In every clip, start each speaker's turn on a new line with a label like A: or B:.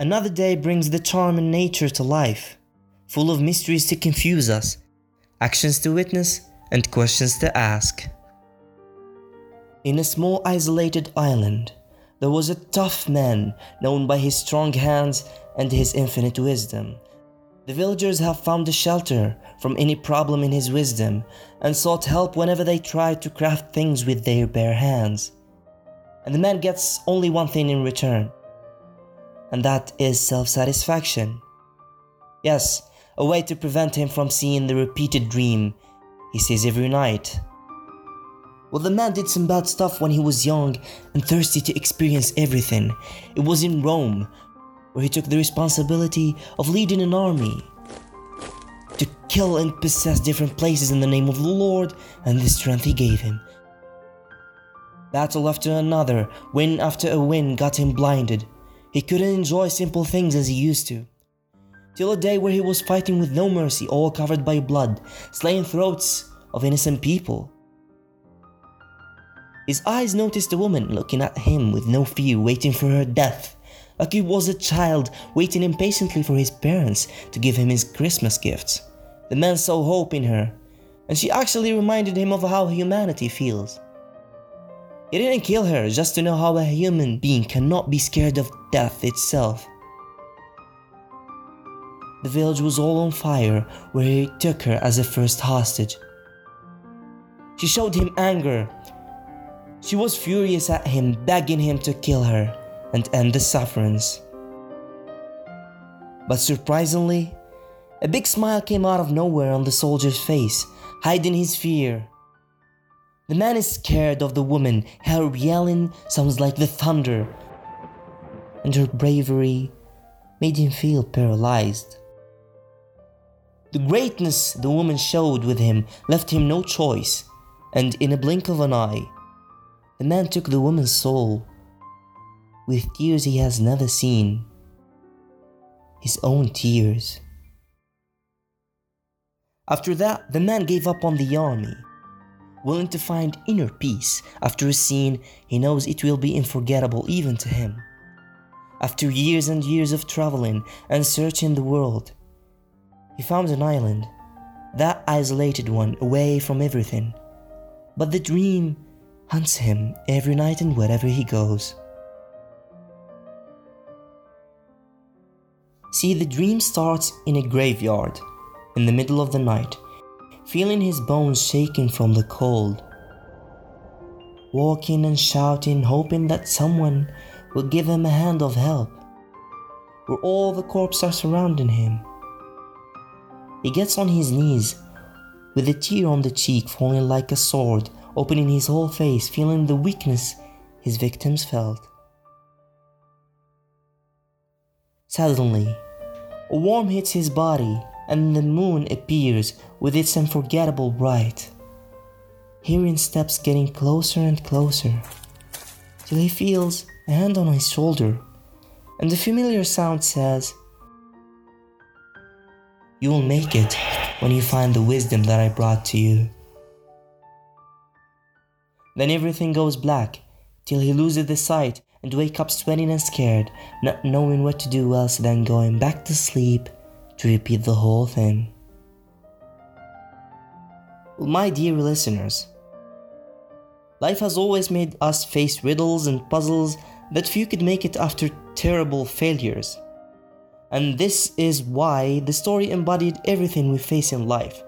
A: Another day brings the charm in nature to life, full of mysteries to confuse us, actions to witness, and questions to ask. In a small isolated island, there was a tough man known by his strong hands and his infinite wisdom. The villagers have found a shelter from any problem in his wisdom and sought help whenever they tried to craft things with their bare hands. And the man gets only one thing in return, and that is self satisfaction. Yes, a way to prevent him from seeing the repeated dream he sees every night well, the man did some bad stuff when he was young and thirsty to experience everything. It was in Rome, where he took the responsibility of leading an army to kill and possess different places in the name of the Lord and the strength he gave him. Battle after another, win after a win got him blinded. He couldn't enjoy simple things as he used to. Till a day where he was fighting with no mercy, all covered by blood, slaying throats of innocent people. His eyes noticed a woman looking at him with no fear, waiting for her death, like he was a child waiting impatiently for his parents to give him his Christmas gifts. The man saw hope in her, and she actually reminded him of how humanity feels. He didn't kill her just to know how a human being cannot be scared of death itself. The village was all on fire where he took her as a first hostage. She showed him anger she was furious at him, begging him to kill her and end the sufferance. But surprisingly, a big smile came out of nowhere on the soldier's face, hiding his fear. The man is scared of the woman, her yelling sounds like the thunder, and her bravery made him feel paralyzed. The greatness the woman showed with him left him no choice, and in a blink of an eye, the man took the woman's soul with tears he has never seen, his own tears. After that, the man gave up on the army, willing to find inner peace after a scene he knows it will be unforgettable even to him. After years and years of traveling and searching the world, he found an island, that isolated one away from everything. But the dream hunts him every night and wherever he goes. See, the dream starts in a graveyard in the middle of the night, feeling his bones shaking from the cold. Walking and shouting, hoping that someone will give him a hand of help, where all the corpses are surrounding him. He gets on his knees, with a tear on the cheek falling like a sword opening his whole face, feeling the weakness his victims felt. Suddenly, a worm hits his body and the moon appears with its unforgettable bright. Hearing steps getting closer and closer, till he feels a hand on his shoulder, and the familiar sound says, You will make it when you find the wisdom that I brought to you. Then everything goes black, till he loses the sight and wakes up sweating and scared, not knowing what to do else than going back to sleep to repeat the whole thing. My dear listeners, life has always made us face riddles and puzzles that few could make it after terrible failures. And this is why the story embodied everything we face in life.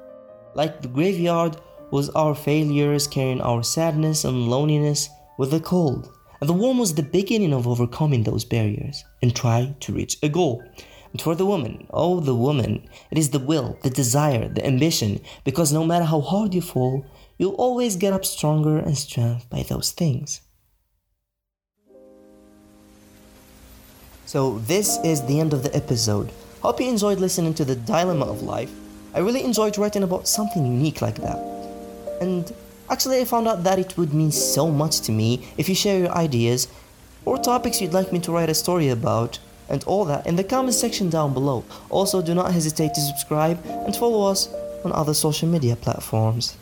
A: Like the graveyard, was our failures carrying our sadness and loneliness with the cold. And the worm was the beginning of overcoming those barriers and try to reach a goal. And for the woman, oh, the woman, it is the will, the desire, the ambition, because no matter how hard you fall, you'll always get up stronger and strength by those things. So, this is the end of the episode. Hope you enjoyed listening to the dilemma of life. I really enjoyed writing about something unique like that. And actually, I found out that it would mean so much to me if you share your ideas or topics you'd like me to write a story about and all that in the comment section down below. Also, do not hesitate to subscribe and follow us on other social media platforms.